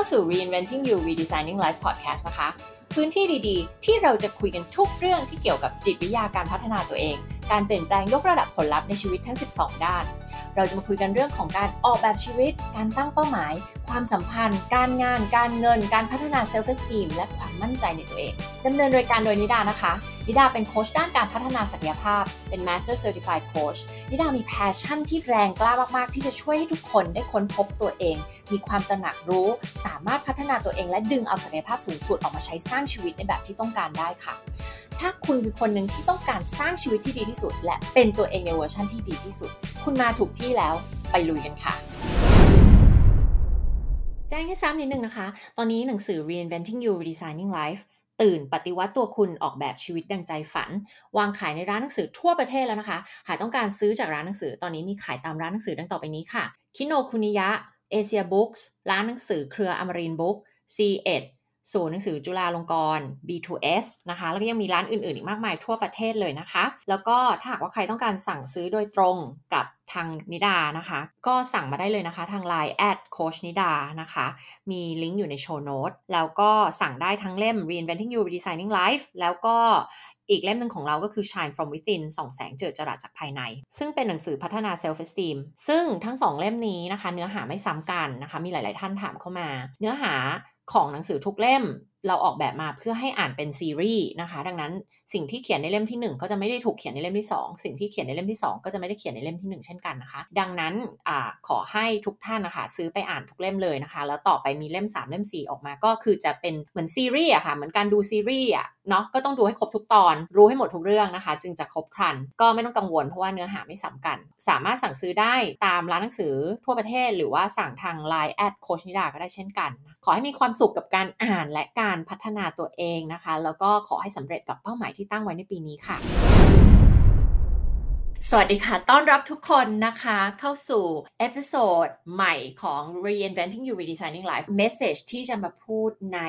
าสู่ Reinventing You Redesigning Life Podcast นะคะ พื้นที่ดีๆ ที่เราจะคุยกันทุกเรื่องที่เกี่ยวกับจิตวิทยาการพัฒนาตัวเอง การเปลี่ยนแปลงยกระดับผลลัพธ์ในชีวิตทั้ง 12 ด้าน เราจะมาคุยกันเรื่องของการออกแบบชีวิต การตั้งเป้าหมาย ความสัมพันธ์ การงาน การเงิน การพัฒนา self esteem และความมั่นใจในตัวเองดำเนินรายการโดยนิดานะคะ นิดาเป็นโค้ชด้านการพัฒนาศักยภาพ เป็น Master Certified Coach นิดามี passion ที่แรงกล้ามาก ๆ ที่จะช่วยให้ทุกคนได้ค้นพบตัวเอง มีความตระหนักรู้ สามารถพัฒนาตัวเองและดึงเอาศักยภาพสูงสุดออกมาใช้สร้างชีวิตในแบบที่ต้องการได้ค่ะ ถ้าคุณคือคนหนึ่งที่ต้องการสร้างชีวิตที่ดีที่สุด และเป็นตัวเองในเวอร์ชันที่ดีที่สุด คุณมาถูกที่แล้ว ไปลุยกันค่ะแจ้งให้ซ้ำนิดนึงนะคะ ตอนนี้หนังสือ Reinventing You Redesigning Life ตื่นปฏิวัติตัวคุณออกแบบชีวิตดังใจฝัน วางขายในร้านหนังสือทั่วประเทศแล้วนะคะ หากต้องการซื้อจากร้านหนังสือตอนนี้มีขายตามร้านหนังสือดังต่อไปนี้ค่ะคิโนคุนิยะเอเชียบุ๊กส์ร้านหนังสือเครืออมรินทร์บุ๊กซีเอ็ด ศูนย์หนังสือจุฬาลงกรณ์ B2S นะคะ แล้วก็ยังมีร้านอื่นๆ อีกมากมายทั่วประเทศเลยนะคะ แล้วก็ถ้าหากว่าใครต้องการสั่งซื้อโดยตรงกับทางนิดานะคะ ก็สั่งมาได้เลยนะคะ ทาง Line add โค้ชนิดานะคะ มีลิงก์อยู่ใน show note แล้วก็สั่งได้ทั้งเล่ม Reinventing You Redesigning Life แล้วก็อีกเล่มหนึ่งของเราก็คือ Shine from Within ส่องแสงเจิดจรัสจากภายใน ซึ่งเป็นหนังสือพัฒนา Self Esteem ซึ่งทั้งสองเล่มนี้นะคะ เนื้อหาไม่ซ้ำกันนะคะ มีหลาย ๆ ท่านถามเข้ามา เนื้อหา ของหนังสือทุกเล่ม เราออกแบบมาเพื่อให้อ่านเป็นซีรีส์นะคะ ดังนั้นสิ่งที่เขียนในเล่มที่ 1 ก็จะไม่ได้ถูกเขียนในเล่มที่ 2 สิ่งที่เขียนในเล่มที่ 2 ก็จะไม่ได้เขียนในเล่มที่ 1 เช่นกันนะคะ ดังนั้นอขอให้ทุกท่านนะคะ ซื้อไปอ่านทุกเล่มเลยนะคะ แล้วต่อไปมีเล่ม 3 เล่ม 4 ออกมาก็คือจะเป็นเหมือนซีรีส์อะค่ะเหมือนการดูซีรีส์อะเนาะก็ต้องดูให้ครบทุกตอน รู้ให้หมดทุกเรื่องนะคะ จึงจะครบครัน ก็ไม่ต้องกังวลเพราะว่าเนื้อหาไม่ซ้ากันสามารถสั่งซื้อได้ตามร้านหนังสือทั่วประเทศ หรือว่าสั่งทาง Line add โค้ชนิดาก็ได้เช่นกัน ขอให้มีความสุขกับการอ่านและการพัฒนาตัวเองนะคะ แล้วก็ขอให้สำเร็จกับเป้าหมายที่ตั้งไว้ในปีนี้ค่ะ สวัสดีค่ะ ต้อนรับทุกคนนะคะ เข้าสู่ episode ใหม่ของ Reinventing You Redesigning Life Message ที่จะมาพูดใน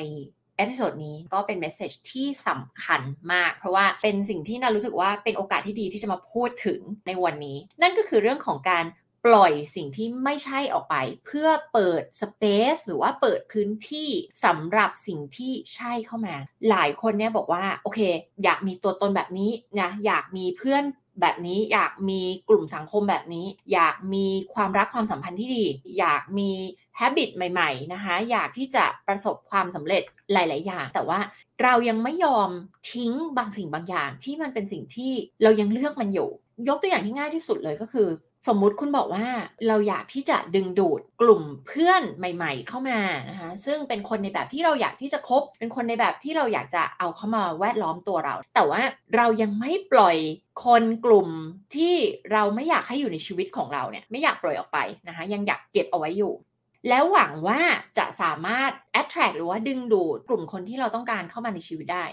episode นี้ก็เป็น message ที่สำคัญมาก เพราะว่าเป็นสิ่งที่นารู้สึกว่าเป็นโอกาสที่ดีที่จะมาพูดถึงในวันนี้ นั่นก็คือเรื่องของการ ปล่อยสิ่งที่ไม่ใช่ออกไป เพื่อเปิดสเปซหรือว่าเปิดพื้นที่สำหรับสิ่งที่ใช่เข้ามา หลายคนเนี่ยบอกว่าโอเค อยากมีตัวตนแบบนี้นะอยากมีเพื่อนแบบนี้อยากมีกลุ่มสังคมแบบนี้ อยากมีความรักความสัมพันธ์ที่ดี อยากมีฮบิตใหม่ๆนะคะอยากที่จะประสบความสำเร็จหลาย ๆ อย่าง แต่ว่าเรายังไม่ยอมทิ้งบางสิ่งบางอย่างที่มันเป็นสิ่งที่เรายังเลือกมันอยู่ ยกตัวอย่างที่ง่ายที่สุดเลยก็คือ สมมุติคุณบอกว่าเราอยากที่จะดึงดูดกลุ่มเพื่อนใหม่ ๆ เข้ามานะคะซึ่งเป็นคนในแบบที่เราอยากที่จะคบ เป็นคนในแบบที่เราอยากจะเอาเข้ามาแวดล้อมตัวเรา แต่ว่าเรายังไม่ปล่อยคนกลุ่มที่เราไม่อยากให้อยู่ในชีวิตของเราเนี่ยไม่อยากปล่อยออกไปนะคะยังอยากเก็บเอาไว้อยู่ แล้วหวังว่าจะสามารถ attract หรือว่าดึงดูดกลุ่มคนที่เราต้องการเข้ามาในชีวิตได้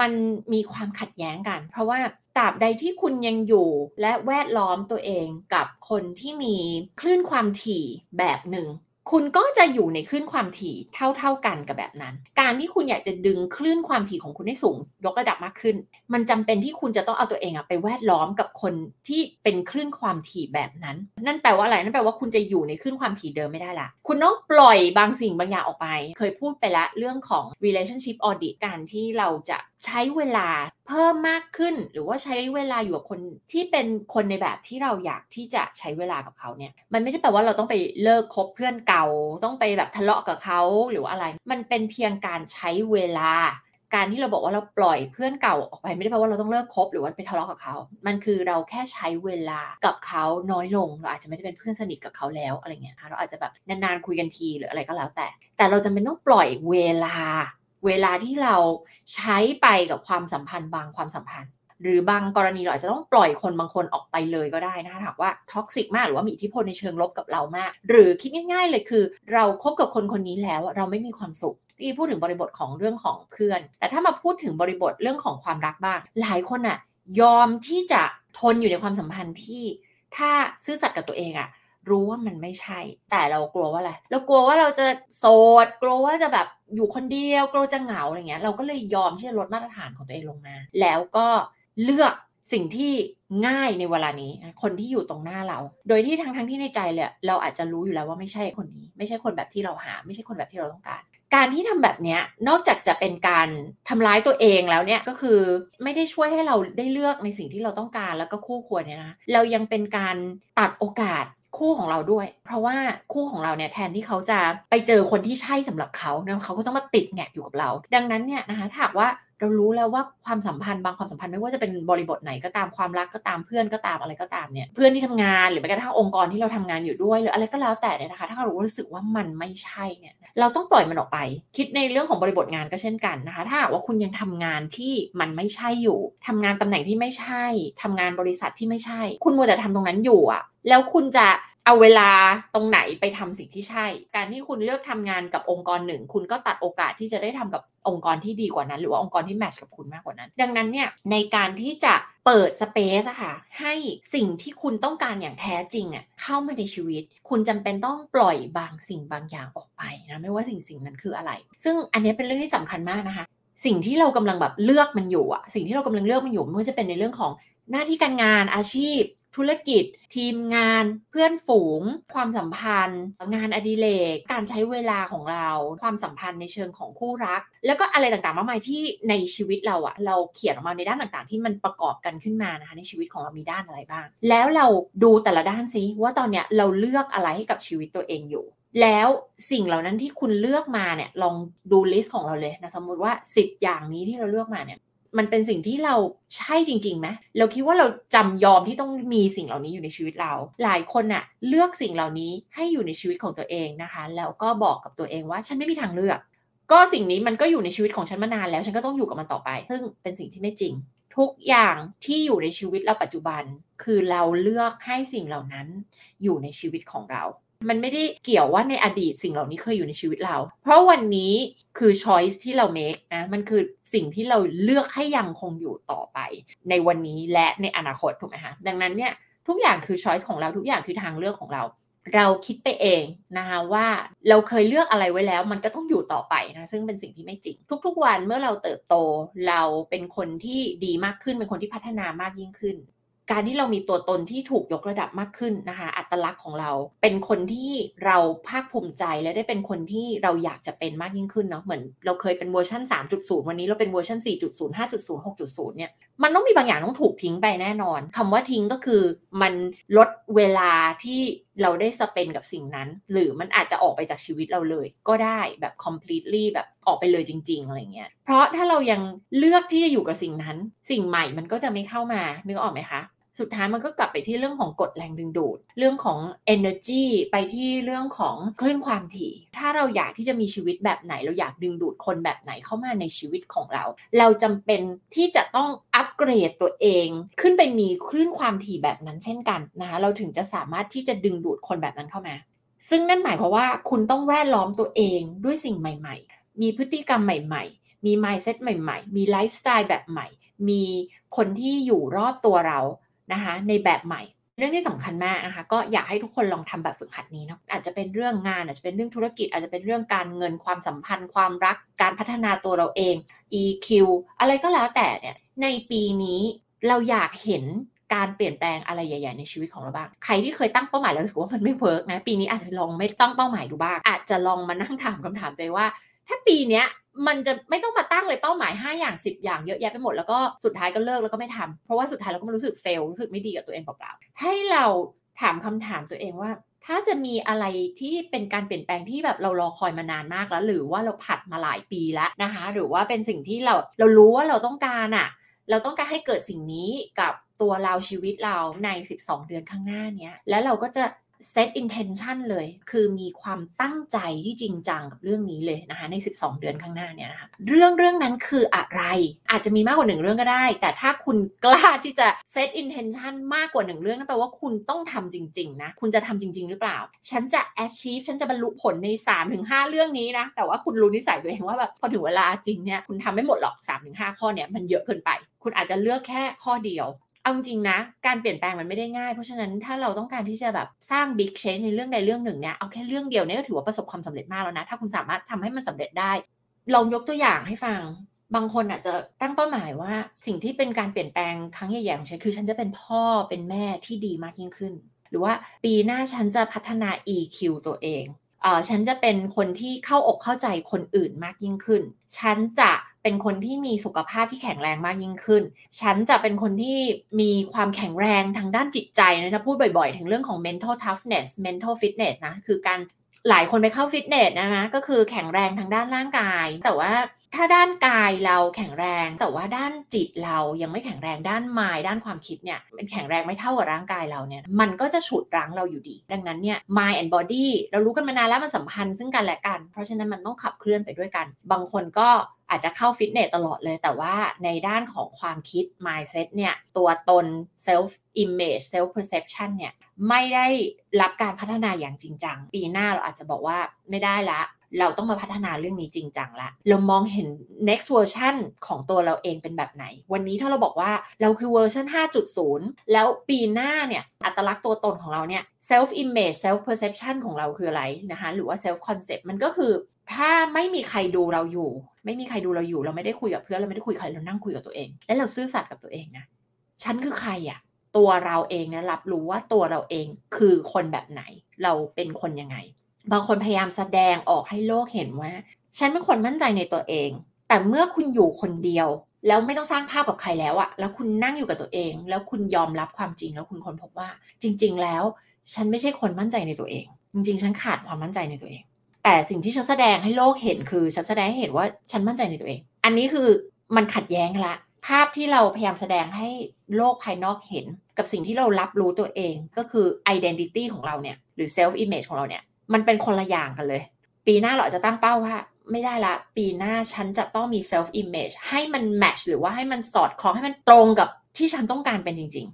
มันมีความขัดแย้งกัน เพราะว่าตราบใดที่คุณยังอยู่และแวดล้อมตัวเองกับคนที่มีคลื่นความถี่แบบหนึ่งคุณก็จะอยู่ในคลื่นความถี่เท่า ๆกันกับแบบนั้น การที่คุณอยากจะดึงคลื่นความถี่ของคุณให้สูง ยกระดับมากขึ้น มันจำเป็นที่คุณจะต้องเอาตัวเองอะไปแวดล้อมกับคนที่เป็นคลื่นความถี่แบบนั้น นั่นแปลว่าอะไร นั่นแปลว่าคุณจะอยู่ในคลื่นความถี่เดิมไม่ได้ละคุณต้องปล่อยบางสิ่งบางอย่างออกไป เคยพูดไปแล้วเรื่องของ relationship audit การที่เราจะใช้เวลาเพิ่มมากขึ้น หรือว่าใช้เวลาอยู่กับคนที่เป็นคนในแบบที่เราอยากที่จะใช้เวลากับเขาเนี่ย มันไม่ได้แปลว่าเราต้องไปเลิกคบเพื่อนเก่า ต้องไปแบบทะเลาะกับเขาหรืออะไร มันเป็นเพียงการใช้เวลา การที่เราบอกว่าเราปล่อยเพื่อนเก่าออกไปไม่ได้แปลว่าเราต้องเลิกคบหรือว่าไปทะเลาะกับเขา มันคือเราแค่ใช้เวลากับเขาน้อยลง เราอาจจะไม่ได้เป็นเพื่อนสนิทกับเขาแล้วอะไรเงี้ยเราอาจจะแบบนานๆคุยกันทีหรืออะไรก็แล้วแต่ แต่เราจะไม่ต้องปล่อยเวลา เวลาที่เราใช้ไปกับความสัมพันธ์บางความสัมพันธ์ หรือบางกรณีเราอาจจะต้องปล่อยคนบางคนออกไปเลยก็ได้นะถ้าหากว่าท็อกซิกมากหรือว่ามีอิทธิพลในเชิงลบกับเรามาก หรือคิดง่าย ๆ เลยคือ เราครบกับคนคนนี้แล้วเราไม่มีความสุขที่พูดถึงบริบทของเรื่องของเพื่อน แต่ถ้ามาพูดถึงบริบทเรื่องของความรักบ้าง หลายคนอะยอมที่จะทนอยู่ในความสัมพันธ์ที่ถ้าซื่อสัตย์กับตัวเองอะ รู้ว่ามันไม่ใช่ แต่เรากลัวว่าอะไรเรากลัวว่าเราจะโสดกลัวว่าจะแบบอยู่คนเดียวกลัวจะเหงาอะไรเงี้ย เราก็เลยยอมที่จะลดมาตรฐานของตัวเองลงมา แล้วก็เลือกสิ่งที่ง่ายในเวลานี้ คนที่อยู่ตรงหน้าเรา โดยที่ทั้งทั้งที่ในใจเลยเราอาจจะรู้อยู่แล้วว่าไม่ใช่คนนี้ ไม่ใช่คนแบบที่เราหา ไม่ใช่คนแบบที่เราต้องการ การที่ทำแบบนี้นอกจากจะเป็นการทำร้ายตัวเองแล้วเนี่ยก็คือไม่ได้ช่วยให้เราได้เลือกในสิ่งที่เราต้องการแล้วก็คู่ควรเนี่ยนะเรายังเป็นการตัดโอกาส คู่ของเราด้วย เพราะว่าคู่ของเราเนี่ยแทนที่เขาจะไปเจอคนที่ใช่สำหรับเขาเนี่ยเขาก็ต้องมาติดแงกอยู่กับเรา ดังนั้นเนี่ยนะคะถ้าหากว่า เรารู้แล้วว่าความสัมพันธ์บางความสัมพันธ์ไม่ว่าจะเป็นบริบทไหนก็ตามความรักก็ตามเพื่อนก็ตามอะไรก็ตามเนี่ยเพื่อนที่ทำงานหรือแม้กระทั่งองค์กรที่เราทำงานอยู่ด้วยหรืออะไรก็แล้วแต่เนี่ยนะคะ ถ้าเรารู้สึกว่ามันไม่ใช่เนี่ยเราต้องปล่อยมันออกไป คิดในเรื่องของบริบทงานก็เช่นกันนะคะ ถ้าว่าคุณยังทำงานที่มันไม่ใช่อยู่ทำงานตำแหน่งที่ไม่ใช่ทำงานบริษัทที่ไม่ใช่ คุณมัวแต่ทำตรงนั้นอยู่อะแล้วคุณจะ เอาเวลาตรงไหนไปทำสิ่งที่ใช่ การที่คุณเลือกทำงานกับองค์กรหนึ่ง คุณก็ตัดโอกาสที่จะได้ทำกับองค์กรที่ดีกว่านั้น หรือว่าองค์กรที่แมทช์กับคุณมากกว่านั้น ดังนั้นเนี่ยในการที่จะเปิดสเปซอะค่ะให้สิ่งที่คุณต้องการอย่างแท้จริงอะเข้ามาในชีวิต คุณจำเป็นต้องปล่อยบางสิ่งบางอย่างออกไปนะไม่ว่าสิ่งสิ่งนั้นคืออะไร ซึ่งอันนี้เป็นเรื่องที่สำคัญมากนะคะ สิ่งที่เรากำลังแบบเลือกมันอยู่อะสิ่งที่เรากำลังเลือกมันอยู่ไม่ว่าจะเป็นในเรื่องของหน้าที่การงานอาชีพ ธุรกิจ ทีมงานเพื่อนฝูง ความสัมพันธ์ งานอดิเรก การใช้เวลาของเรา ความสัมพันธ์ในเชิงของคู่รัก แล้วก็อะไรต่างๆมากมายที่ในชีวิตเราอะเราเขียนออกมาในด้านต่างๆ ที่มันประกอบกันขึ้นมานะคะในชีวิตของเรามีด้านอะไรบ้าง แล้วเราดูแต่ละด้านซิว่าตอนเนี้ยเราเลือกอะไรให้กับชีวิตตัวเองอยู่แล้วสิ่งเหล่านั้นที่คุณเลือกมาเนี่ยลองดูลิสต์ของเราเลยนะสมมติว่า 10 อย่างนี้ที่เราเลือกมาเนี่ย มันเป็นสิ่งที่เราใช่จริงๆไหมเราคิดว่าเราจำยอมที่ต้องมีสิ่งเหล่านี้อยู่ในชีวิตเรา หลายคนน่ะเลือกสิ่งเหล่านี้ให้อยู่ในชีวิตของตัวเองนะคะ แล้วก็บอกกับตัวเองว่าฉันไม่มีทางเลือก ก็สิ่งนี้มันก็อยู่ในชีวิตของฉันมานานแล้ว ฉันก็ต้องอยู่กับมันต่อไป ซึ่งเป็นสิ่งที่ไม่จริง ทุกอย่างที่อยู่ในชีวิตเราปัจจุบัน คือเราเลือกให้สิ่งเหล่านั้นอยู่ในชีวิตของเรา มันไม่ได้เกี่ยวว่าในอดีตสิ่งเหล่านี้เคยอยู่ในชีวิตเรา เพราะวันนี้คือ choice ที่เรา make นะ มันคือสิ่งที่เราเลือกให้ยังคงอยู่ต่อไป ในวันนี้และในอนาคตถูกไหมคะดังนั้นเนี่ยทุกอย่างคือ choice ของเราทุกอย่างคือทางเลือกของเราเราคิดไปเองนะคะว่าเราเคยเลือกอะไรไว้แล้ว มันก็ต้องอยู่ต่อไปนะซึ่งเป็นสิ่งที่ไม่จริง ทุกๆวันเมื่อเราเติบโต เราเป็นคนที่ดีมากขึ้นเป็นคนที่พัฒนามากยิ่งขึ้น การที่เรามีตัวตนที่ถูกยกระดับมากขึ้นนะคะ อัตลักษณ์ของเราเป็นคนที่เราภาคภูมิใจและได้เป็นคนที่เราอยากจะเป็นมากยิ่งขึ้นเนาะเหมือนเราเคยเป็นเวอร์ชัน3.0 วันนี้เราเป็นเวอร์ชัน4.0 5.0 6.0 เนี่ยมันต้องมีบางอย่างต้องถูกทิ้งไปแน่นอนคำว่าทิ้งก็คือมันลดเวลาที่เราได้ spend กับสิ่งนั้น หรือมันอาจจะออกไปจากชีวิตเราเลย ก็ได้แบบ completely แบบออกไปเลยจริง ๆ อะไรเงี้ย เพราะถ้าเรายังเลือกที่จะอยู่กับสิ่งนั้น สิ่งใหม่มันก็จะไม่เข้ามานึกออกไหมคะ สุดท้ายมันก็กลับไปที่เรื่องของกฎแรงดึงดูด เรื่องของ energy ไปที่เรื่องของคลื่นความถี่ ถ้าเราอยากที่จะมีชีวิตแบบไหน เราอยากดึงดูดคนแบบไหนเข้ามาในชีวิตของเรา เราจำเป็นที่จะต้องอัปเกรดตัวเอง ขึ้นไปมีคลื่นความถี่แบบนั้นเช่นกันนะคะเราถึงจะสามารถที่จะดึงดูดคนแบบนั้นเข้ามา ซึ่งนั่นหมายความว่าคุณต้องแวดล้อมตัวเองด้วยสิ่งใหม่ ๆ มีพฤติกรรมใหม่ ๆ มี mindset ใหม่ ๆ มีไลฟ์สไตล์แบบใหม่ มีคนที่อยู่รอบตัวเรา นะคะในแบบใหม่ เรื่องที่สำคัญมากนะคะ ก็อยากให้ทุกคนลองทำแบบฝึกหัดนี้เนาะอาจจะเป็นเรื่องงานอาจจะเป็นเรื่องธุรกิจ อาจจะเป็นเรื่องการเงินความสัมพันธ์ ความรักการพัฒนาตัวเราเอง EQ อะไรก็แล้วแต่เนี่ยในปีนี้เราอยากเห็นการเปลี่ยนแปลงอะไรใหญ่ ๆ ในชีวิตของเราบ้าง ใครที่เคยตั้งเป้าหมายแล้วรู้สึกว่ามันไม่เวิร์กนะ ปีนี้อาจจะลองไม่ตั้งเป้าหมายดูบ้าง อาจจะลองมานั่งถามคำถามตัวว่า ถ้าปีเนี้ยมันจะไม่ต้องมาตั้งเลยเป้าหมาย 5 อย่าง 10 อย่างเยอะแยะไปหมดแล้วก็สุดท้ายก็เลิกแล้วก็ไม่ทำเพราะว่าสุดท้ายเราก็รู้สึกเฟลรู้สึกไม่ดีกับตัวเองเปล่าๆให้เราถามคำถามตัวเองว่า ถ้าจะมีอะไรที่เป็นการเปลี่ยนแปลงที่แบบเรารอคอยมานานมากแล้ว หรือว่าเราผัดมาหลายปีแล้วนะคะ หรือว่าเป็นสิ่งที่เราเรารู้ว่าเราต้องการอะ่ะ เราต้องการให้เกิดสิ่งนี้กับตัวเราชีวิตเราใน 12 เดือนข้างหน้าเนี้ยแล้วเราก็จะ set intention เลย คือมีความตั้งใจที่จริงจังกับเรื่องนี้เลยนะคะใน 12 เดือนข้างหน้าเนี่ยนะคะเรื่องเรื่องนั้นคืออะไร อาจจะมีมากกว่าหนึ่งเรื่องก็ได้ แต่ถ้าคุณกล้าที่จะ set intention มากกว่าหนึ่งเรื่องนั่นแปลว่าคุณต้องทำจริงๆนะ คุณจะทำจริง ๆ หรือเปล่า ฉันจะ achieve ฉันจะบรรลุผลใน 3-5 เรื่องนี้นะ แต่ว่าคุณรู้นิสัยตัวเองว่าแบบพอถึงเวลาจริงเนี่ยคุณทำไม่หมดหรอก 3-5 ข้อเนี่ยมันเยอะเกินไป คุณอาจจะเลือกแค่ข้อเดียว เอาจริงนะ การเปลี่ยนแปลงมันไม่ได้ง่าย เพราะฉะนั้นถ้าเราต้องการที่จะแบบสร้างบิ๊กเชนในเรื่องใดเรื่องหนึ่งเนี่ยเอาแค่เรื่องเดียวเนี่ยก็ถือว่าประสบความสำเร็จมากแล้วนะ ถ้าคุณสามารถทำให้มันสำเร็จได้ ลองยกตัวอย่างให้ฟัง บางคนอาจจะตั้งเป้าหมายว่า สิ่งที่เป็นการเปลี่ยนแปลงครั้งใหญ่ๆของฉันคือฉันจะเป็นพ่อเป็นแม่ที่ดีมากยิ่งขึ้น หรือว่าปีหน้าฉันจะพัฒนา EQ ตัวเองเออฉันจะเป็นคนที่เข้าอกเข้าใจคนอื่นมากยิ่งขึ้น ฉันจะ เป็นคนที่มีสุขภาพที่แข็งแรงมากยิ่งขึ้น ฉันจะเป็นคนที่มีความแข็งแรงทางด้านจิตใจนะพูดบ่อยๆ ถึงเรื่องของ mental toughness mental fitness นะ คือการหลายคนไปเข้าฟิตเนสนะคะก็คือแข็งแรงทางด้านร่างกาย แต่ว่าถ้าด้านกายเราแข็งแรง แต่ว่าด้านจิตเรายังไม่แข็งแรงด้านมายด้านความคิดเนี่ยมันแข็งแรงไม่เท่ากับร่างกายเราเนี่ยมันก็จะฉุดรั้งเราอยู่ดี ดังนั้นเนี่ย mind and body เรารู้กันมานานแล้วมันสัมพันธ์ซึ่งกันและกัน เพราะฉะนั้นมันต้องขับเคลื่อนไปด้วยกัน บางคนก็ อาจจะเข้าฟิตเนสตลอดเลย แต่ว่าในด้านของความคิด mindset เนี่ยตัวตน self image self perception เนี่ยไม่ได้รับการพัฒนาอย่างจริงจัง ปีหน้าเราอาจจะบอกว่าไม่ได้ละเราต้องมาพัฒนาเรื่องนี้จริงจังละ เรามองเห็น next version ของตัวเราเองเป็นแบบไหน วันนี้ถ้าเราบอกว่าเราคือเวอร์ชัน5.0 แล้วปีหน้าเนี่ย อัตลักษณ์ตัวตนของเราเนี่ย self image self perception ของเราคืออะไรนะคะ หรือว่า self concept มันก็คือ ถ้าไม่มีใครดูเราอยู่ ไม่มีใครดูเราอยู่ เราไม่ได้คุยกับเพื่อนเราไม่ได้คุยกับใครเรานั่งคุยกับตัวเอง และเราซื่อสัตย์กับตัวเองนะฉันคือใครอะตัวเราเองนะรับรู้ว่าตัวเราเองคือคนแบบไหน เราเป็นคนยังไง บางคนพยายามแสดงออกให้โลกเห็นว่า ฉันเป็นคนมั่นใจในตัวเอง แต่เมื่อคุณอยู่คนเดียว แล้วไม่ต้องสร้างภาพกับใครแล้วอะแล้วคุณนั่งอยู่กับตัวเอง แล้วคุณยอมรับความจริงแล้วคุณค้นพบว่า จริง ๆ แล้ว ฉันไม่ใช่คนมั่นใจในตัวเอง จริง ๆ ฉันขาดความมั่นใจในตัวเอง แต่สิ่งที่ฉันแสดงให้โลกเห็นคือฉันแสดงให้เห็นว่าฉันมั่นใจในตัวเอง อันนี้คือมันขัดแย้งละภาพที่เราพยายามแสดงให้โลกภายนอกเห็น กับสิ่งที่เรารับรู้ตัวเองก็คือ identity ของเราเนี่ยหรือ self image ของเราเนี่ยมันเป็นคนละอย่างกันเลย ปีหน้าเราจะตั้งเป้าว่า ไม่ได้ละ ปีหน้าฉันจะต้องมี self image ให้มัน match หรือว่าให้มันสอดคล้องให้มันตรงกับที่ฉันต้องการเป็นจริง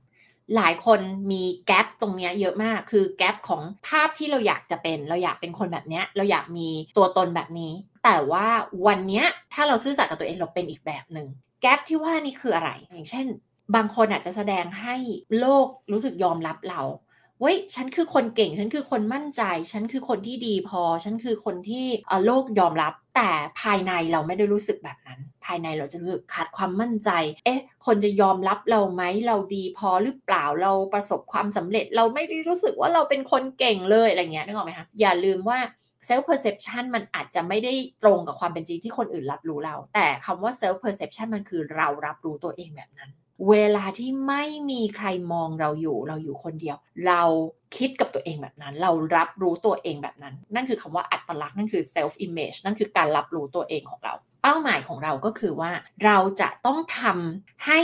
หลายคนมีแกลบตรงนี้เยอะมาก คือแกลบของภาพที่เราอยากจะเป็น เราอยากเป็นคนแบบนี้เราอยากมีตัวตนแบบนี้ แต่ว่าวันนี้ถ้าเราซื่อสัตย์กับตัวเองเราเป็นอีกแบบหนึ่งแกลบที่ว่านี่คืออะไร อย่างเช่น บางคนอาจจะแสดงให้โลกรู้สึกยอมรับเรา เว้ยฉันคือคนเก่ง ฉันคือคนมั่นใจ ฉันคือคนที่ดีพอ ฉันคือคนที่โลกยอมรับ แต่ภายในเราไม่ได้รู้สึกแบบนั้น ภายในเราจะรู้สึกขาดความมั่นใจ เอ๊ะ คนจะยอมรับเราไหม เราดีพอหรือเปล่า เราประสบความสำเร็จ เราไม่ได้รู้สึกว่าเราเป็นคนเก่งเลยอะไรเงี้ยนึกออกไหมคะ อย่าลืมว่า self perception มันอาจจะไม่ได้ตรงกับความเป็นจริงที่คนอื่นรับรู้เรา แต่คำว่า self perception มันคือเรารับรู้ตัวเองแบบนั้น เวลาที่ไม่มีใครมองเราอยู่ เราอยู่คนเดียว เราคิดกับตัวเองแบบนั้น เรารับรู้ตัวเองแบบนั้น นั่นคือคำว่าอัตลักษณ์นั่นคือ self image นั่นคือการรับรู้ตัวเองของเรา เป้าหมายของเราก็คือว่า เราจะต้องทำให้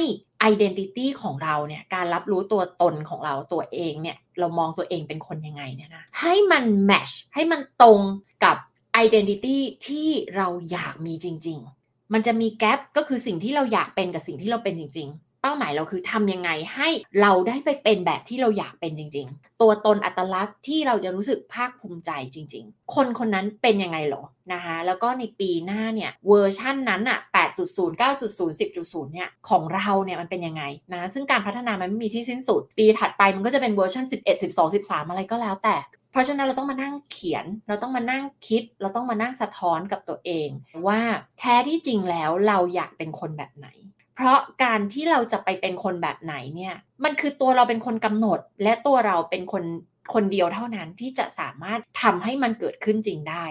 identity ของเราเนี่ยการรับรู้ตัวตนของเราตัวเองเนี่ยเรามองตัวเองเป็นคนยังไงเนี่ยนะให้มัน match ให้มันตรงกับ identity ที่เราอยากมีจริง ๆ มันจะมีแกลบก็คือสิ่งที่เราอยากเป็นกับสิ่งที่เราเป็นจริงๆ เป้าหมายเราคือทำยังไงให้เราได้ไปเป็นแบบที่เราอยากเป็นจริง ๆ ตัวตนอัตลักษณ์ที่เราจะรู้สึกภาคภูมิใจจริง ๆ คนคนนั้นเป็นยังไงหรอนะคะแล้วก็ในปีหน้าเนี่ยเวอร์ชั่นนั้นอะ8.0 9.0 10.0เนี่ยของเราเนี่ยมันเป็นยังไงนะซึ่งการพัฒนามันไม่มีที่สิ้นสุด ปีถัดไปมันก็จะเป็นเวอร์ชัน11 12 13 อะไรก็แล้วแต่เพราะฉะนั้นเราต้องมานั่งเขียน เราต้องมานั่งคิด เราต้องมานั่งสะท้อนกับตัวเอง ว่าแท้ที่จริงแล้วเราอยากเป็นคนแบบไหน เพราะการที่เราจะไปเป็นคนแบบไหนเนี่ย มันคือตัวเราเป็นคนกำหนด และตัวเราเป็นคนคนเดียวเท่านั้นที่จะสามารถทำให้มันเกิดขึ้นจริงได้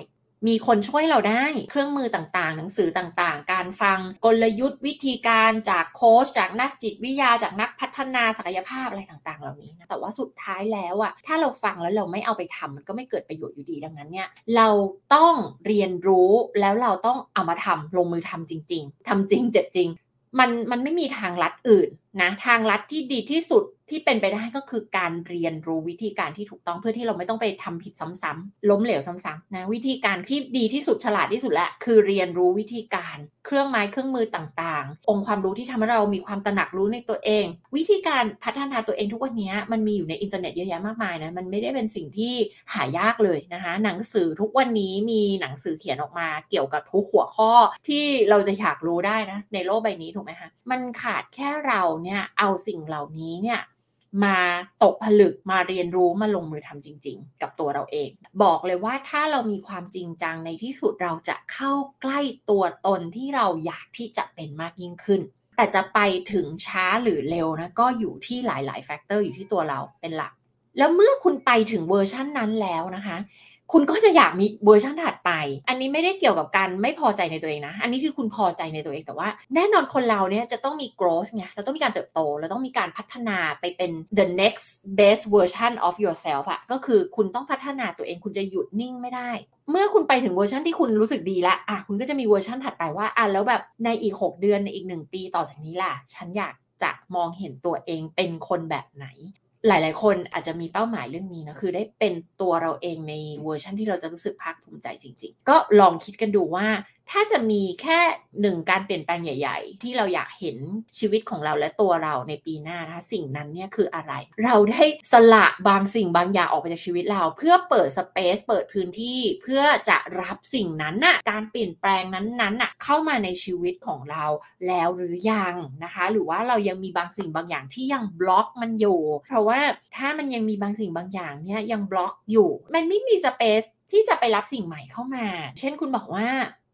มีคนช่วยเราได้เครื่องมือต่างๆ หนังสือต่างๆ การฟังกลยุทธ์วิธีการจากโค้ชจากนักจิตวิทยาจากนักพัฒนาศักยภาพอะไรต่างๆ เหล่านี้นะแต่ว่าสุดท้ายแล้วอะถ้าเราฟังแล้วเราไม่เอาไปทำมันก็ไม่เกิดประโยชน์อยู่ดีดังนั้นเนี่ยเราต้องเรียนรู้แล้วเราต้องเอามาทำลงมือทำจริง ๆทำจริงเจ็บจริง มันมันไม่มีทางลัดอื่นนะทางลัดที่ดีที่สุดที่เป็นไปได้ก็คือการเรียนรู้วิธีการที่ถูกต้องเพื่อที่เราไม่ต้องไปทำผิดซ้ำๆล้มเหลวซ้ำๆนะวิธีการที่ดีที่สุดฉลาดที่สุดและคือเรียนรู้วิธีการ เครื่องไม้เครื่องมือต่างๆ องค์ความรู้ที่ทำให้เรามีความตระหนักรู้ในตัวเอง วิธีการพัฒนาตัวเองทุกวันนี้มันมีอยู่ในอินเทอร์เน็ตเยอะแยะมากมายนะมันไม่ได้เป็นสิ่งที่หายากเลยนะคะ หนังสือทุกวันนี้มีหนังสือเขียนออกมา เกี่ยวกับทุกหัวข้อที่เราจะอยากรู้ได้นะในโลกใบนี้ถูกไหมคะมันขาดแค่เราเนี่ยเอาสิ่งเหล่านี้เนี่ย มาตกผลึกมาเรียนรู้มาลงมือทำจริง ๆ กับตัวเราเอง บอกเลยว่าถ้าเรามีความจริงจังในที่สุดเราจะเข้าใกล้ตัวตนที่เราอยากที่จะเป็นมากยิ่งขึ้น แต่จะไปถึงช้าหรือเร็วนะก็อยู่ที่หลายๆ factor อยู่ที่ตัวเราเป็นหลัก แล้วเมื่อคุณไปถึงเวอร์ชั่นนั้นแล้วนะคะ คุณก็จะอยากมีเวอร์ชันถัดไป อันนี้ไม่ได้เกี่ยวกับการไม่พอใจในตัวเองนะ อันนี้คือคุณพอใจในตัวเอง แต่ว่าแน่นอนคนเราเนี่ยจะต้องมี growth ไง เราต้องมีการเติบโต เราต้องมีการพัฒนาไปเป็น the next best version of yourself อะก็คือคุณต้องพัฒนาตัวเอง คุณจะหยุดนิ่งไม่ได้ เมื่อคุณไปถึงเวอร์ชันที่คุณรู้สึกดีแล้วอะคุณก็จะมีเวอร์ชันถัดไปว่าอะแล้วแบบในอีก 6 เดือนในอีก 1 ปีต่อจากนี้ล่ะ ฉันอยากจะมองเห็นตัวเองเป็นคนแบบไหน หลาย ๆ คนอาจจะมีเป้าหมายเรื่องนี้นะคือได้เป็นตัวเราเองในเวอร์ชันที่เราจะรู้สึกภาคภูมิใจจริง ๆ ก็ลองคิดกันดูว่าถ้าจะมีแค่หนึ่งการเปลี่ยนแปลงใหญ่ ๆ ที่เราอยากเห็นชีวิตของเราและตัวเราในปีหน้านะคะสิ่งนั้นเนี่ยคืออะไร เราได้สละบางสิ่งบางอย่างออกไปจากชีวิตเรา เพื่อเปิดสเปซเปิดพื้นที่เพื่อจะรับสิ่งนั้นน่ะการเปลี่ยนแปลงนั้นๆน่ะเข้ามาในชีวิตของเราแล้วหรือยังนะคะ หรือว่าเรายังมีบางสิ่งบางอย่างที่ยังบล็อกมันอยู่ เพราะว่าถ้ามันยังมีบางสิ่งบางอย่างเนี่ยยังบล็อกอยู่ มันไม่มีสเปซที่จะไปรับสิ่งใหม่เข้ามา เช่นคุณบอกว่า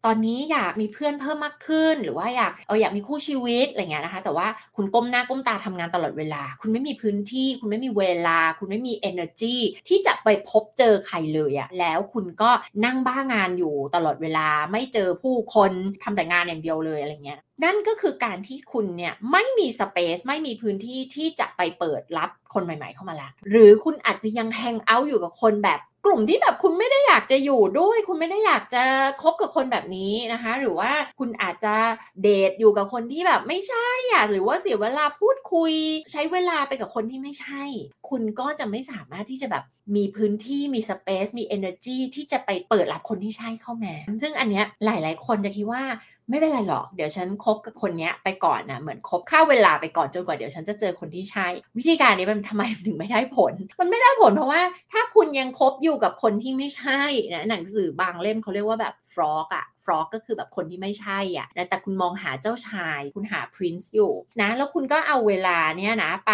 ตอนนี้อยากมีเพื่อนเพิ่มมากขึ้น หรือว่าอยากเอออยากมีคู่ชีวิตอะไรเงี้ยนะคะ แต่ว่าคุณก้มหน้าก้มตาทำงานตลอดเวลา คุณไม่มีพื้นที่ คุณไม่มีเวลา คุณไม่มี energy ที่จะไปพบเจอใครเลยอะแล้วคุณก็นั่งบ้างานอยู่ตลอดเวลาไม่เจอผู้คนทำแต่งานอย่างเดียวเลยอะไรเงี้ยนั่นก็คือการที่คุณเนี่ยไม่มีสเปซไม่มีพื้นที่ที่จะไปเปิดรับคนใหม่ ๆ เข้ามาละหรือคุณอาจจะยังแฮงเอาท์อยู่กับคนแบบ กลุ่มที่แบบคุณไม่ได้อยากจะอยู่ด้วย คุณไม่ได้อยากจะคบกับคนแบบนี้นะคะ หรือว่าคุณอาจจะเดทอยู่กับคนที่แบบไม่ใช่อะหรือว่าเสียเวลาพูดคุย ใช้เวลาไปกับคนที่ไม่ใช่ คุณก็จะไม่สามารถที่จะแบบมีพื้นที่มีสเปซมี energy ที่จะไปเปิดรับคนที่ใช่เข้ามา ซึ่งอันเนี้ยหลาย ๆ คนจะคิดว่า ไม่เป็นไรหรอก เดี๋ยวฉันคบกับคนนี้ไปก่อนนะเหมือนคบค่าเวลาไปก่อนจนกว่าเดี๋ยวฉันจะเจอคนที่ใช่ วิธีการนี้มันทำไมถึงไม่ได้ผล มันไม่ได้ผลเพราะว่า ถ้าคุณยังคบอยู่กับคนที่ไม่ใช่นะหนังสือบางเล่มเขาเรียกว่าแบบฟรอกอะ ฟรอกก็คือแบบคนที่ไม่ใช่อะนะแต่คุณมองหาเจ้าชาย คุณหาพรินซ์อยู่นะแล้วคุณก็เอาเวลาเนี่ยนะไป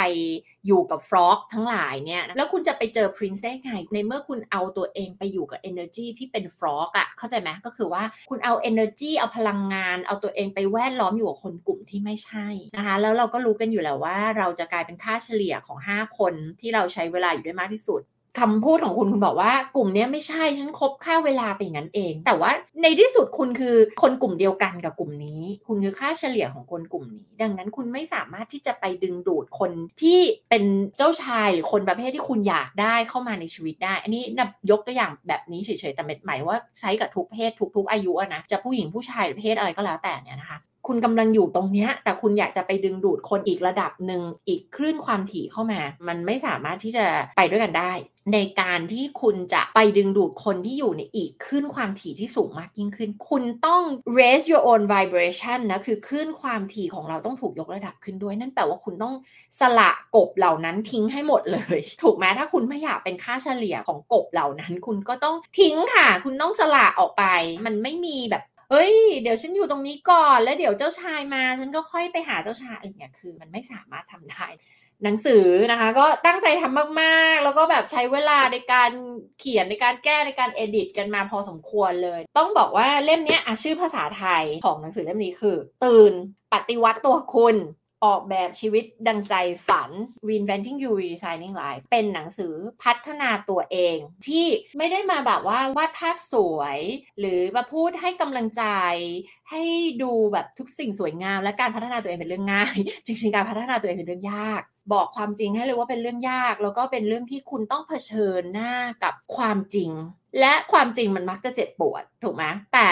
อยู่กับฟรอกทั้งหลายเนี่ยแล้วคุณจะไปเจอพรินซ์ได้ไง ในเมื่อคุณเอาตัวเองไปอยู่กับ energy ที่เป็นฟรอกอะเข้าใจไหมก็คือว่าคุณเอา energy เอาพลังงาน เอาตัวเองไปแวดล้อมอยู่กับคนกลุ่มที่ไม่ใช่นะคะแล้วเราก็รู้กันอยู่แล้วว่าเราจะกลายเป็นค่าเฉลี่ยของ 5 คนที่เราใช้เวลาอยู่ด้วยมากที่สุด คำพูดของคุณคุณบอกว่ากลุ่มนี้ไม่ใช่ฉันคบค่าเวลาไปอย่างนั้นเอง แต่ว่าในที่สุดคุณคือคนกลุ่มเดียวกันกับกลุ่มนี้ คุณคือค่าเฉลี่ยของคนกลุ่มนี้ ดังนั้นคุณไม่สามารถที่จะไปดึงดูดคนที่เป็นเจ้าชายหรือคนประเภทที่คุณอยากได้เข้ามาในชีวิตได้ อันนี้นับยกตัวอย่างแบบนี้เฉยๆแต่หมายว่าใช้กับทุกเพศทุกๆอายุนะจะผู้หญิงผู้ชายหรือเพศอะไรก็แล้วแต่เนี่ยนะคะ คุณกำลังอยู่ตรงนี้แต่คุณอยากจะไปดึงดูดคนอีกระดับหนึ่งอีกคลื่นความถี่เข้ามา มันไม่สามารถที่จะไปด้วยกันได้ ในการที่คุณจะไปดึงดูดคนที่อยู่ในอีกคลื่นความถี่ที่สูงมากยิ่งขึ้น คุณต้อง raise your own vibration นะ คือคลื่นความถี่ของเราต้องถูกยกระดับขึ้นด้วย นั่นแปลว่าคุณต้องสละกบเหล่านั้นทิ้งให้หมดเลย ถูกไหมถ้าคุณไม่อยากเป็นค่าเฉลี่ยของกบเหล่านั้น คุณก็ต้องทิ้งค่ะ คุณต้องสละออกไป มันไม่มีแบบ เฮ้ย เดี๋ยวฉันอยู่ตรงนี้ก่อน แล้วเดี๋ยวเจ้าชายมา ฉันก็ค่อยไปหาเจ้าชายอะไรเงี้ยคือ มันไม่สามารถทำได้หนังสือนะคะ ก็ตั้งใจทำมากๆ แล้วก็แบบใช้เวลาในการเขียนในการแก้ในการเอดิตกันมาพอสมควรเลย ต้องบอกว่าเล่มนี้ชื่อภาษาไทยของหนังสือเล่มนี้คือ ตื่นปฏิวัติตัวคุณ ออกแบบชีวิตดังใจฝัน Reinventing You Redesigning Life เป็นหนังสือพัฒนาตัวเอง ที่ไม่ได้มาแบบว่าวาดภาพสวย หรือมาพูดให้กำลังใจ ให้ดูแบบทุกสิ่งสวยงาม และการพัฒนาตัวเองเป็นเรื่องง่าย จริงๆการพัฒนาตัวเองเป็นเรื่องยากบอกความจริงให้เลยว่าเป็นเรื่องยาก แล้วก็เป็นเรื่องที่คุณต้องเผชิญหน้ากับความจริง และความจริงมันมักจะเจ็บปวดถูกไหมแต่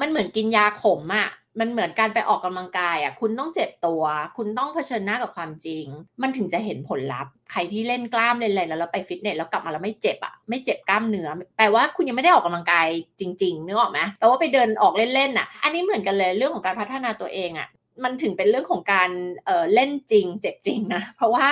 มันเหมือนกินยาขมอะ มันเหมือนการไปออกกำลังกายอะคุณต้องเจ็บตัว คุณต้องเผชิญหน้ากับความจริง มันถึงจะเห็นผลลัพธ์ ใครที่เล่นกล้ามเล่นอะไรแล้วไปฟิตเนสแล้วกลับมาแล้วไม่เจ็บอะไม่เจ็บกล้ามเนื้อแปลว่าคุณยังไม่ได้ออกกำลังกายจริงๆนึกออกไหมแปลว่าไปเดินออกเล่นๆอะ อันนี้เหมือนกันเลยเรื่องของการพัฒนาตัวเองอะมันถึงเป็นเรื่องของการเออเล่นจริง เจ็บจริงนะ เพราะว่า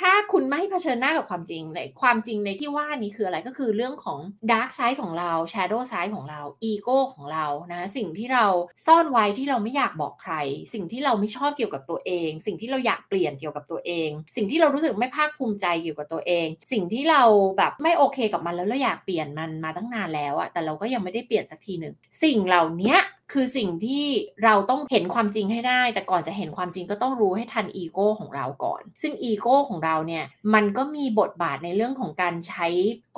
ถ้าคุณไม่เผชิญหน้ากับความจริงในความจริงในที่ว่านี้คืออะไรก็คือเรื่องของ dark side ของเรา shadow side ของเราอีโก้ของเรานะสิ่งที่เราซ่อนไว้ที่เราไม่อยากบอกใคร สิ่งที่เราไม่ชอบเกี่ยวกับตัวเอง สิ่งที่เราอยากเปลี่ยนเกี่ยวกับตัวเอง สิ่งที่เรารู้สึกไม่ภาคภูมิใจเกี่ยวกับตัวเอง สิ่งที่เราแบบไม่โอเคกับมันแล้วเราอยากเปลี่ยนมันมาตั้งนานแล้วอะแต่เราก็ยังไม่ได้เปลี่ยนสักทีหนึ่งสิ่งเหล่านี้ คือสิ่งที่เราต้องเห็นความจริงให้ได้ แต่ก่อนจะเห็นความจริงก็ต้องรู้ให้ทันอีโก้ของเราก่อน ซึ่งอีโก้ของเราเนี่ยมันก็มีบทบาทในเรื่องของการใช้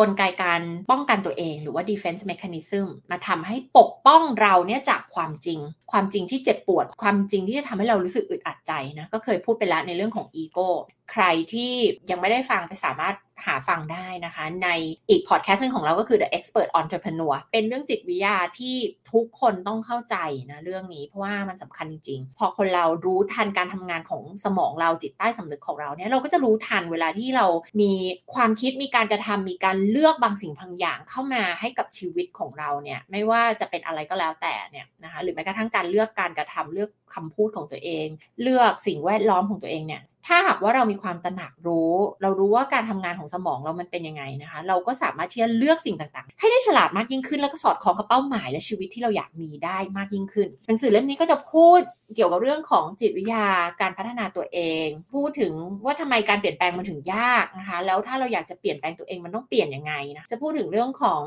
กลไกการป้องกันตัวเอง หรือว่า defense mechanism มาทำให้ปกป้องเราเนี่ยจากความจริง ความจริงที่เจ็บปวด ความจริงที่จะทำให้เรารู้สึกอึดอัดใจนะก็เคยพูดไปแล้วในเรื่องของอีโก้ใครที่ยังไม่ได้ฟังไปสามารถ หาฟังได้นะคะ ในอีกพอดแคสต์นึงของเราก็คือ The Expert Entrepreneur เป็นเรื่องจิตวิทยาที่ทุกคนต้องเข้าใจนะเรื่องนี้ เพราะว่ามันสำคัญจริง ๆ พอคนเรารู้ทันการทำงานของสมองเราจิตใต้สำนึกของเราเนี่ยเราก็จะรู้ทันเวลาที่เรามีความคิดมีการกระทำมีการเลือกบางสิ่งบางอย่างเข้ามาให้กับชีวิตของเราเนี่ยไม่ว่าจะเป็นอะไรก็แล้วแต่เนี่ยนะคะหรือแม้กระทั่งการเลือกการกระทำเลือกคำพูดของตัวเอง เลือกสิ่งแวดล้อมของตัวเองเนี่ย ถ้าหากว่าเรามีความตระหนักรู้ เรารู้ว่าการทำงานของสมองเรามันเป็นยังไงนะคะ เราก็สามารถที่จะเลือกสิ่งต่างๆ ให้ได้ฉลาดมากยิ่งขึ้น แล้วก็สอดคล้องกับเป้าหมายและชีวิตที่เราอยากมีได้มากยิ่งขึ้นหนังสือเล่มนี้ก็จะพูดเกี่ยวกับเรื่องของจิตวิทยาการพัฒนาตัวเอง พูดถึงว่าทำไมการเปลี่ยนแปลงมันถึงยากนะคะ แล้วถ้าเราอยากจะเปลี่ยนแปลงตัวเองมันต้องเปลี่ยนยังไงนะจะพูดถึงเรื่องของ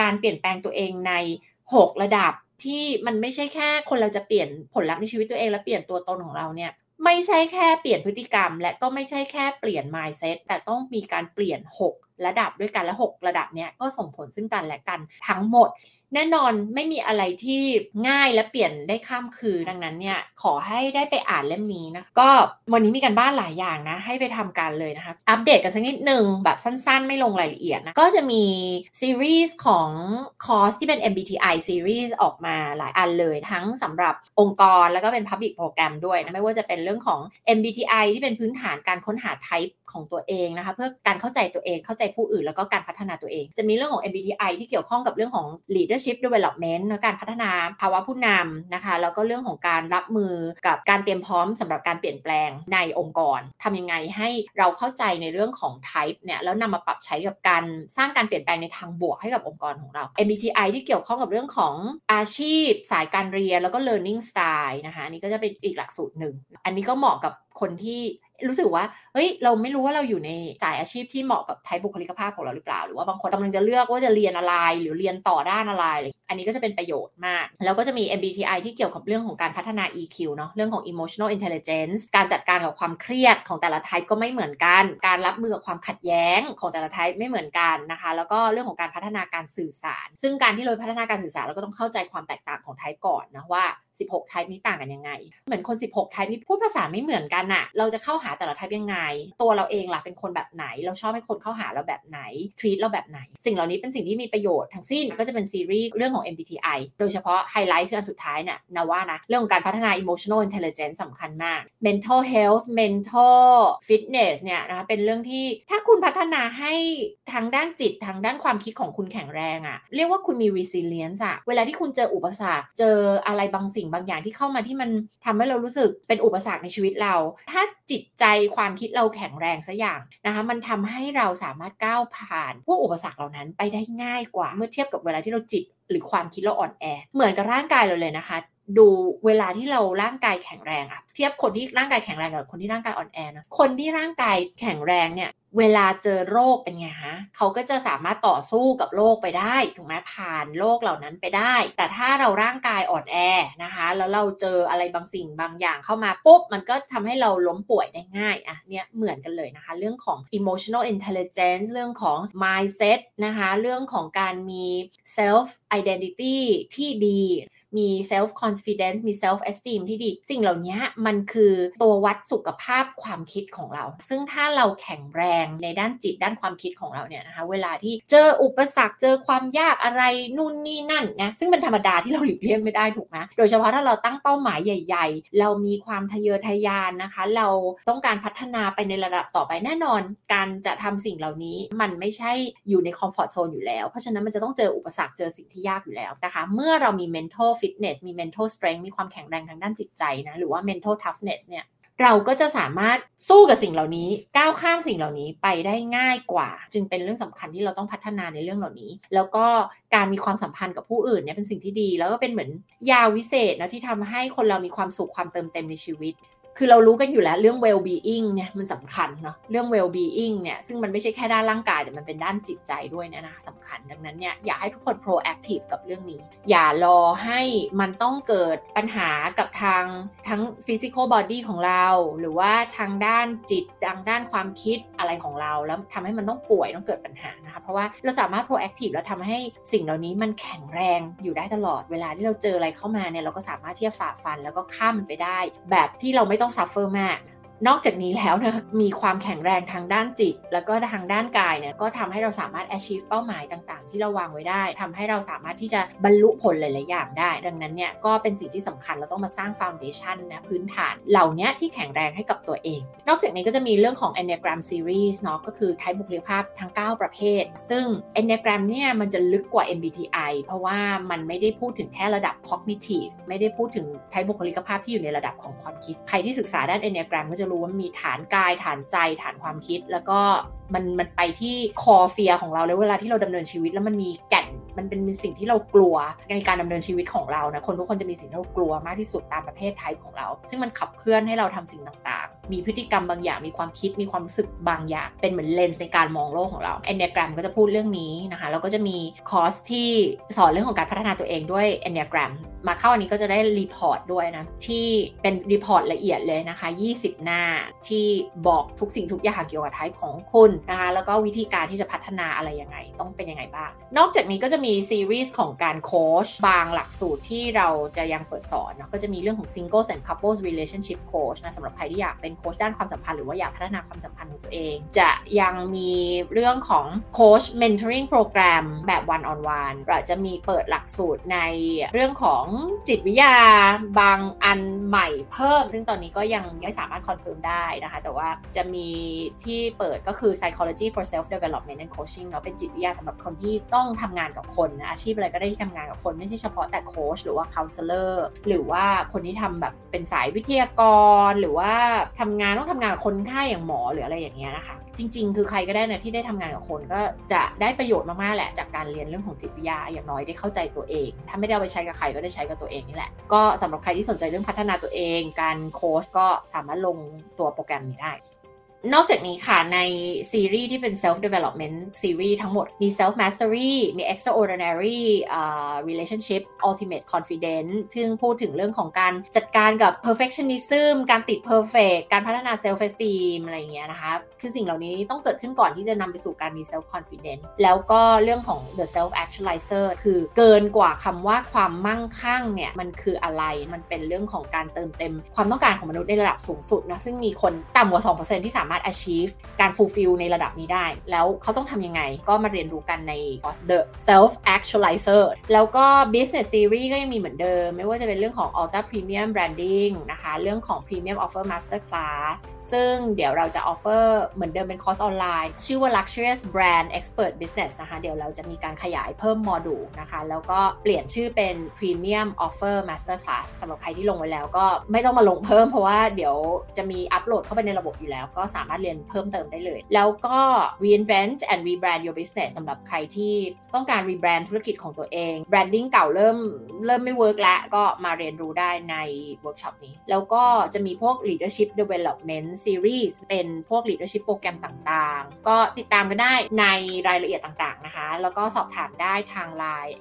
การเปลี่ยนแปลงตัวเองใน 6 ระดับที่มันไม่ใช่แค่คนเราจะเปลี่ยนผลลัพธ์ในชีวิตตัวเองและเปลี่ยนตัวตนของเราเนี่ย ไม่ใช่แค่เปลี่ยนพฤติกรรม และก็ไม่ใช่แค่เปลี่ยน mindset แต่ต้องมีการเปลี่ยน 6ระดับด้วยกันและ 6 ระดับเนี้ยก็ส่งผลซึ่งกันและกันทั้งหมด แน่นอนไม่มีอะไรที่ง่ายและเปลี่ยนได้ข้ามคืนดังนั้นเนี่ยขอให้ได้ไปอ่านเล่มนี้นะก็วันนี้มีกันบ้านหลายอย่างนะ ให้ไปทำกันเลยนะคะ อัปเดตกันสักนิดหนึ่งแบบสั้นๆ ไม่ลงรายละเอียดนะ ก็จะมีซีรีส์ของคอร์สที่เป็น MBTI ซีรีส์ออกมาหลายอันเลยทั้งสำหรับองค์กรแล้วก็เป็น Public Program ด้วยนะไม่ว่าจะเป็นเรื่องของ MBTI ที่เป็นพื้นฐานการค้นหา type ของตัวเองนะคะเพื่อการเข้าใจตัวเองเข้าใจผู้อื่นแล้วก็การพัฒนาตัวเอง จะมีเรื่องของ MBTI ที่เกี่ยวข้องกับเรื่องของ leadership development การพัฒนาภาวะผู้นำนะคะ แล้วก็เรื่องของการรับมือกับการเตรียมพร้อมสำหรับการเปลี่ยนแปลงในองค์กรทำยังไงให้เราเข้าใจในเรื่องของ type เนี่ยแล้วนำมาปรับใช้กับการสร้างการเปลี่ยนแปลงในทางบวกให้กับองค์กรของเรา MBTI ที่เกี่ยวข้องกับเรื่องของอาชีพ สายการเรียนแล้วก็ learning style นะคะอันนี้ก็จะเป็นอีกหลักสูตรหนึ่ง อันนี้ก็เหมาะกับคนที่ รู้สึกว่าเฮ้ยเราไม่รู้ว่าเราอยู่ในสายอาชีพที่เหมาะกับไทป์บุคลิกภาพของเราหรือเปล่า หรือว่าบางคนกำลังจะเลือกว่าจะเรียนอะไร หรือเรียนต่อด้านอะไร อันนี้ก็จะเป็นประโยชน์มาก แล้วก็จะมี MBTI ที่เกี่ยวกับเรื่องของการพัฒนา EQ เนาะเรื่องของ emotional intelligence การจัดการกับความเครียดของแต่ละไทป์ก็ไม่เหมือนกัน การรับมือกับความขัดแย้งของแต่ละไทป์ไม่เหมือนกันนะคะ แล้วก็เรื่องของการพัฒนาการสื่อสาร ซึ่งการที่เราพัฒนาการสื่อสารเราก็ต้องเข้าใจความแตกต่างของไทป์ก่อนนะว่า 16 ไทป์นี้ต่างกันยังไง เหมือนคน 16 ไทป์นี้พูดภาษาไม่เหมือนกันอะเราจะเข้าหาแต่ละไทป์ยังไง ตัวเราเองล่ะเป็นคนแบบไหน เราชอบให้คนเข้าหาเราแบบไหนทรีตเราแบบไหน สิ่งเหล่านี้เป็นสิ่งที่มีประโยชน์ทั้งสิ้นก็จะเป็นซีรีส์เรื่องของ MBTI โดยเฉพาะไฮไลท์คืออันสุดท้ายเนี่ยนาว่านะเรื่องของการพัฒนา emotional intelligence สำคัญมาก mental health mental fitness เนี่ยนะคะเป็นเรื่องที่ถ้าคุณพัฒนาให้ทางด้านจิตทางด้านความคิดของคุณแข็งแรงอะเรียกว่าคุณมี resilience อะเวลาที่คุณเจออุปสรรคเจออะไรบางสิ่งบางอย่างที่เข้ามาที่มันทำให้เรารู้สึกเป็นอุปสรรคในชีวิตเรา ถ้าจิตใจความคิดเราแข็งแรงสักอย่างนะคะ มันทำให้เราสามารถก้าวผ่านพวกอุปสรรคเหล่านั้นไปได้ง่ายกว่าเมื่อเทียบกับเวลาที่เราจิต หรือความคิดเราอ่อนแอ เหมือนกับร่างกายเราเลยนะคะดูเวลาที่เราร่างกายแข็งแรงอะเทียบคนที่ร่างกายแข็งแรงกับคนที่ร่างกายอ่อนแอนะคนที่ร่างกายแข็งแรงเนี่ย เวลาเจอโรคเป็นไงฮะเขาก็จะสามารถต่อสู้กับโรคไปได้ถูกไหมผ่านโรคเหล่านั้นไปได้ แต่ถ้าเราร่างกายอ่อนแอนะคะ แล้วเราเจออะไรบางสิ่งบางอย่างเข้ามาปุ๊บ มันก็ทำให้เราล้มป่วยได้ง่ายอะเนี่ยเหมือนกันเลยนะคะ เรื่องของ emotional intelligence เรื่องของ mindset นะคะ เรื่องของการมี self identity ที่ดี มี self confidence มี self esteem ที่ดี สิ่งเหล่านี้มันคือตัววัดสุขภาพความคิดของเรา ซึ่งถ้าเราแข็งแรงในด้านจิตด้านความคิดของเราเนี่ยนะคะ เวลาที่เจออุปสรรคเจอความยากอะไรนู่นนี่นั่นนะซึ่งเป็นธรรมดาที่เราหลีกเลี่ยงไม่ได้ถูกไหมโดยเฉพาะถ้าเราตั้งเป้าหมายใหญ่ ๆ เรามีความทะเยอทะยานนะคะ เราต้องการพัฒนาไปในระดับต่อไปแน่นอน การจะทำสิ่งเหล่านี้มันไม่ใช่อยู่ในคอมฟอร์ทโซนอยู่แล้ว เพราะฉะนั้นมันจะต้องเจออุปสรรคเจอสิ่งที่ยากอยู่แล้วนะคะ เมื่อเรามี mental fitness มี mental strength มีความแข็งแรงทางด้านจิตใจนะหรือว่า mental toughness เนี่ยเราก็จะสามารถสู้กับสิ่งเหล่านี้ ก้าวข้ามสิ่งเหล่านี้ไปได้ง่ายกว่า จึงเป็นเรื่องสำคัญที่เราต้องพัฒนาในเรื่องเหล่านี้ แล้วก็การมีความสัมพันธ์กับผู้อื่นเนี่ยเป็นสิ่งที่ดี แล้วก็เป็นเหมือนยาวิเศษนะที่ทำให้คนเรามีความสุขความเติมเต็มในชีวิต คือเรารู้กันอยู่แล้วเรื่อง well being เนี่ยมันสำคัญเนาะเรื่อง well being เนี่ยซึ่งมันไม่ใช่แค่ด้านร่างกาย แต่มันเป็นด้านจิตใจด้วยเนี่ยนะสำคัญดังนั้นเนี่ยอยากให้ทุกคน proactive กับเรื่องนี้ อย่ารอให้มันต้องเกิดปัญหากับทางทั้ง physical body ของเรา หรือว่าทางด้านจิตทางด้านความคิดอะไรของเรา แล้วทำให้มันต้องป่วยต้องเกิดปัญหานะคะเพราะว่าเราสามารถ proactive แล้วทำให้สิ่งเหล่านี้มันแข็งแรงอยู่ได้ตลอดเวลาที่เราเจออะไรเข้ามาเนี่ยเราก็สามารถที่จะฝ่าฟันแล้วก็ข้ามมันไปได้ แบบที่เราไม่ต้อง suffer มาก นอกจากนี้แล้วนะมีความแข็งแรงทางด้านจิต แล้วก็ทางด้านกายเนี่ยก็ทำให้เราสามารถ achieve เป้าหมายต่างๆ ที่เราวางไว้ได้ทำให้เราสามารถที่จะบรรลุผลหลายๆอย่างได้ ดังนั้นเนี่ยก็เป็นสิ่งที่สำคัญเราต้องมาสร้าง foundation นะพื้นฐานเหล่านี้ที่แข็งแรงให้กับตัวเอง นอกจากนี้ก็จะมีเรื่องของ enneagram series เนาะก็คือ type บุคลิกภาพทั้ง 9 ประเภท ซึ่ง enneagram เนี่ยมันจะลึกกว่า MBTI เพราะว่ามันไม่ได้พูดถึงแค่ระดับ cognitive ไม่ได้พูดถึง type บุคลิกภาพที่อยู่ในระดับของความคิดใครที่ศึกษาด้าน enneagram ก็จะรู้ว่ามีฐานกายฐานใจฐานความคิด แล้วก็มันมันไปที่ core fear ของเราแล้วเวลาที่เราดำเนินชีวิตแล้วมันมีแก่นมันเป็นสิ่งที่เรากลัวในการดำเนินชีวิตของเรานะคนทุกคนจะมีสิ่งที่เรากลัวมากที่สุดตามประเภท type ของเรา ซึ่งมันขับเคลื่อนให้เราทำสิ่งต่างๆมีพฤติกรรมบางอย่างมีความคิดมีความรู้สึกบางอย่าง เป็นเหมือนเลนส์ในการมองโลกของเรา enneagram ก็จะพูดเรื่องนี้นะคะแล้วก็จะมีคอร์สที่สอนเรื่องของการพัฒนาตัวเองด้วย enneagram มาเข้าอันนี้ก็จะได้ report ด้วยนะ ที่เป็น report ละเอียดเลยนะคะ 20 หน้าที่บอกทุกสิ่งทุกอย่างเกี่ยวกับ type ของคุณนะคะแล้วก็วิธีการที่จะพัฒนาอะไรยังไง ต้องเป็นยังไงบ้าง นอกจากนี้ก็จะมีซีรีส์ของการโค้ชบางหลักสูตรที่เราจะยังเปิดสอนเนาะก็จะมีเรื่องของ Single and Couples Relationship Coach นะสำหรับใครที่อยากเป็นโค้ชด้านความสัมพันธ์หรือว่าอยากพัฒนาความสัมพันธ์ของตัวเอง จะยังมีเรื่องของโค้ช Mentoring Program แบบ one on one เราจะมีเปิดหลักสูตรในเรื่องของจิตวิทยาบางอันใหม่เพิ่ม ซึ่งตอนนี้ก็ยังไม่สามารถ confirm ได้นะคะ แต่ว่าจะมีที่เปิดก็คือ psychology for self development and coaching เนาะเป็นจิตวิทยาสำหรับคนที่ต้องทำงานกับคนนะอาชีพอะไรก็ได้ที่ทำงานกับคน ไม่ใช่เฉพาะแต่โค้ชหรือว่า counselor หรือว่าคนที่ทำแบบเป็นสายวิทยากร หรือว่าททำงานต้องทำงานกับคนไข้อย่างหมอหรืออะไรอย่างเงี้ยนะคะ จริง ๆ คือใครก็ได้นะที่ได้ทำงานกับคนก็จะได้ประโยชน์มากๆแหละ จากการเรียนเรื่องของจิตวิทยาอย่างน้อยได้เข้าใจตัวเอง ถ้าไม่ได้ไปใช้กับใครก็ได้ใช้กับตัวเองนี่แหละ ก็สำหรับใครที่สนใจเรื่องพัฒนาตัวเอง การโค้ชก็สามารถลงตัวโปรแกรมนี้ได้ นอกจากนี้ค่ะ ในซีรีส์ที่เป็น self development ซีรีส์ทั้งหมด มี self mastery มี extraordinary uh, relationship ultimate confidence ซึ่งพูดถึงเรื่องของการจัดการกับ perfectionism การติด perfect การพัฒนา self esteem อะไรเงี้ยนะคะ คือสิ่งเหล่านี้ต้องเกิดขึ้นก่อนที่จะนำไปสู่การมี self confidence แล้วก็เรื่องของ the self actualizer คือเกินกว่าคำว่าความมั่งคั่งเนี่ย มันคืออะไร มันเป็นเรื่องของการเติมเต็ม ความต้องการของมนุษย์ในระดับสูงสุดนะ ซึ่งมีคนต่ำกว่า 2%ที่สามารถารถ achieve การ fulfill ในระดับนี้ได้ แล้วเขาต้องทำยังไง ก็มาเรียนรู้กันใน The Self Actualizer แล้วก็ Business Series ก็ยังมีเหมือนเดิม ไม่ว่าจะเป็นเรื่องของ Ultra Premium Branding นะคะ เรื่องของ Premium Offer Master Class ซึ่งเดี๋ยวเราจะ offer เหมือนเดิมเป็นคอร์สออนไลน์ ชื่อว่า Luxurious Brand Expert Business นะคะ เดี๋ยวเราจะมีการขยายเพิ่มโมดูลนะคะ แล้วก็เปลี่ยนชื่อเป็น Premium Offer Master Class สำหรับใครที่ลงไว้แล้วก็ไม่ต้องมาลงเพิ่มเพราะว่าเดี๋ยวจะมีอัปโหลดเข้าไปในระบบอยู่แล้วก็สามารถเรียนเพิ่มเติมได้เลย แล้วก็ reinvent and rebrand your business สำหรับใครที่ต้องการ rebrand ธุรกิจของตัวเอง branding เก่าเริ่มเริ่มไม่ work แล้วก็มาเรียนรู้ได้ในเวิร์กช็อปนี้ แล้วก็จะมีพวก leadership development series เป็นพวก leadership โปรแกรมต่างๆ ก็ติดตามกันได้ในรายละเอียดต่างๆนะคะ แล้วก็สอบถามได้ทาง Line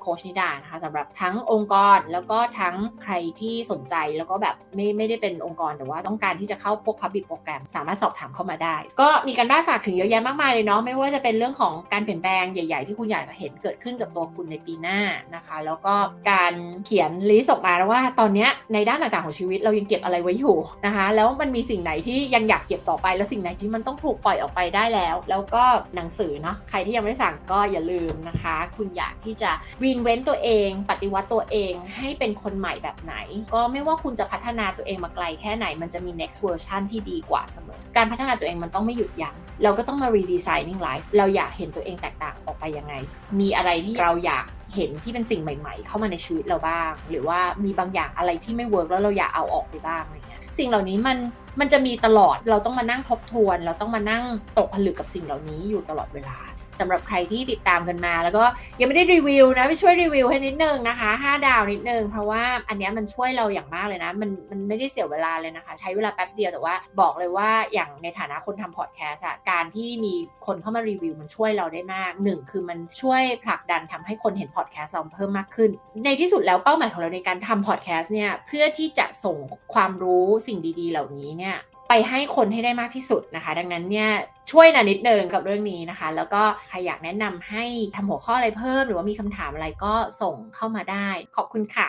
โค้ชนิดานะคะสำหรับทั้งองค์กรแล้วก็ทั้งใครที่สนใจแล้วก็แบบไม่ไม่ได้เป็นองค์กรแต่ว่าต้องการที่จะเข้าพวกพับบิ c โปรแกรมสามารถสอบถามเข้ามาได้ ก็มีการบ้านฝากถึงเยอะแยะมากมายเลยเนาะไม่ว่าจะเป็นเรื่องของการเปลี่ยนแปลงใหญ่ ๆ ที่คุณอยากจะเห็นเกิดขึ้นกับตัวคุณในปีหน้านะคะ แล้วก็การเขียน list ออกมาแล้วว่าตอนนี้ในด้านต่างๆของชีวิตเรายังเก็บอะไรไว้อยู่นะคะ แล้วมันมีสิ่งไหนที่ยังอยากเก็บต่อไป แล้วสิ่งไหนที่มันต้องถูกปล่อยออกไปได้แล้ว แล้วก็หนังสือเนาะใครที่ยังไม่ได้สั่งก็อย่าลืมนะคะ คุณอยากที่จะ reinvent ตัวเอง ปฏิวัติตัวเองให้เป็นคนใหม่แบบไหน ก็ไม่ว่าคุณจะพัฒนาตัวเองมาไกลแค่ไหน มันจะมี next version ที่ดีกว่าเสมอ การพัฒนาตัวเองมันต้องไม่หยุดยัง้งเราก็ต้องมา redesigning life เราอยากเห็นตัวเองแตกต่างออกไปยังไง มีอะไรที่เราอยากเห็นที่เป็นสิ่งใหม่ ๆ เข้ามาในชีวิตเราบ้าง หรือว่ามีบางอย่างอะไรที่ไม่ work แล้วเราอยากเอาออกไปบ้างอะไรเงี้ยสิ่งเหล่านี้มันมันจะมีตลอดเราต้องมานั่งทบทวน เราต้องมานั่งตกผลึกกับสิ่งเหล่านี้อยู่ตลอดเวลา สำหรับใครที่ติดตามกันมา แล้วก็ยังไม่ได้รีวิวนะไปช่วยรีวิวให้นิดนึงนะคะ5ดาวนิดนึงเพราะว่าอันนี้มันช่วยเราอย่างมากเลยนะ มันมันไม่ได้เสียเวลาเลยนะคะ ใช้เวลาแป๊บเดียวแต่ว่าบอกเลยว่าอย่างในฐานะคนทำพอดแคสต์การที่มีคนเข้ามารีวิวมันช่วยเราได้มากหนึ่งคือมันช่วยผลักดันทำให้คนเห็นพอดแคสต์เราเพิ่มมากขึ้น ในที่สุดแล้วเป้าหมายของเราในการทำพอดแคสต์เนี่ยเพื่อที่จะส่งความรู้สิ่งดีๆ เหล่านี้เนี่ย ไปให้คนให้ได้มากที่สุดนะคะ ดังนั้นเนี่ยช่วยนะนิดนึงกับเรื่องนี้นะคะ แล้วก็ใครอยากแนะนำให้ทำหัวข้ออะไรเพิ่ม หรือว่ามีคำถามอะไรก็ส่งเข้ามาได้ ขอบคุณค่ะ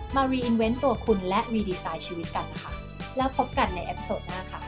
มา re-invent ตัวคุณและ re-design ชีวิตกันนะคะ แล้วพบกันในเอพิโซดหน้าค่ะ